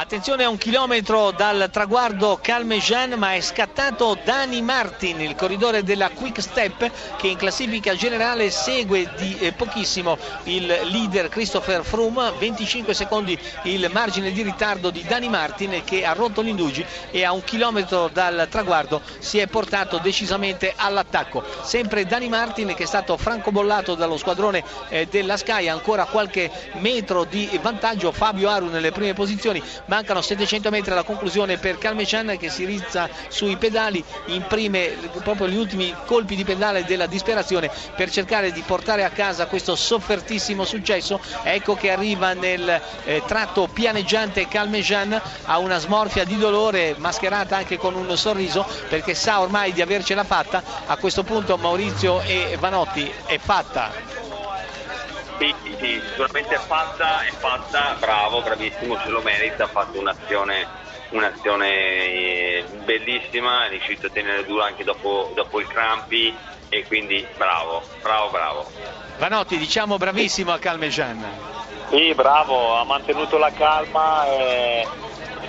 Attenzione a un chilometro dal traguardo Calmejean ma è scattato Dani Martin, il corridore della Quick Step che in classifica generale segue di eh, pochissimo il leader Christopher Froome, 25 secondi il margine di ritardo di Dani Martin che ha rotto l'indugi e a un chilometro dal traguardo si è portato decisamente all'attacco. Sempre Dani Martin che è stato francobollato dallo squadrone eh, della Sky, ancora qualche metro di vantaggio, Fabio Aru nelle prime posizioni mancano 700 metri alla conclusione per Calmecian che si rizza sui pedali, imprime proprio gli ultimi colpi di pedale della disperazione per cercare di portare a casa questo soffertissimo successo. Ecco che arriva nel eh, tratto pianeggiante Calmecian a una smorfia di dolore mascherata anche con un sorriso perché sa ormai di avercela fatta. A questo punto Maurizio e Vanotti è fatta. Sì, sì, sicuramente è fatta, è fatta, bravo, bravissimo, se lo merita, ha fatto un'azione, un'azione eh, bellissima, è riuscito a tenere duro anche dopo, dopo il crampi e quindi bravo, bravo, bravo. Vanotti, diciamo bravissimo a Calmejean. Sì, bravo, ha mantenuto la calma e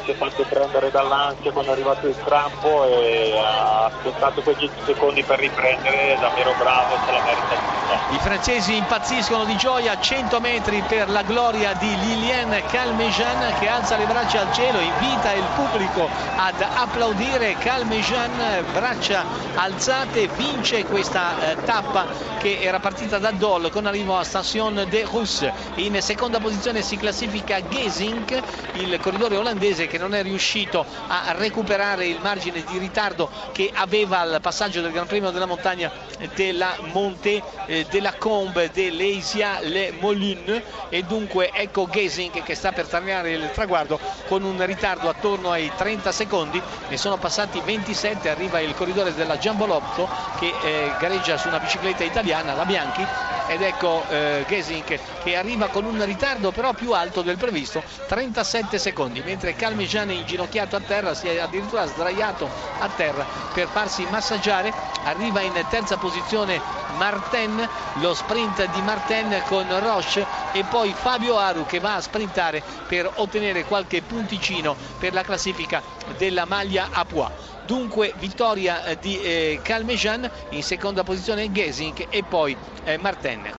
si è fatto prendere dall'ansia quando è arrivato il crampo e ha aspettato quei 10 secondi per riprendere, davvero bravo, se la merita tutta. I francesi impazziscono di gioia, 100 metri per la gloria di Liliane Calmejean che alza le braccia al cielo, invita il pubblico ad applaudire Calmejean, braccia alzate, vince questa eh, tappa che era partita da Dole con arrivo a Station de Rousse. In seconda posizione si classifica Gesink, il corridore olandese che non è riuscito a recuperare il margine di ritardo che aveva al passaggio del Gran Premio della montagna della Monte eh, della Combe dell'Eisia Le Moline e dunque ecco Gesink che sta per terminare il traguardo con un ritardo attorno ai 30 secondi. Ne sono passati 27 arriva il corridore della Giambolotto che eh, gareggia su una bicicletta italiana la Bianchi ed ecco eh, Gesink che arriva con un ritardo però più alto del previsto 37 secondi mentre Calmegiani inginocchiato a terra si è addirittura sdraiato a terra per farsi massaggiare. Arriva in terza posizione Martin lo sprint di Martin con Roche e poi Fabio Aru che va a sprintare per ottenere qualche punticino per la classifica della maglia a Poix dunque vittoria di eh, Calmejean in seconda posizione Gesink e poi eh, Martin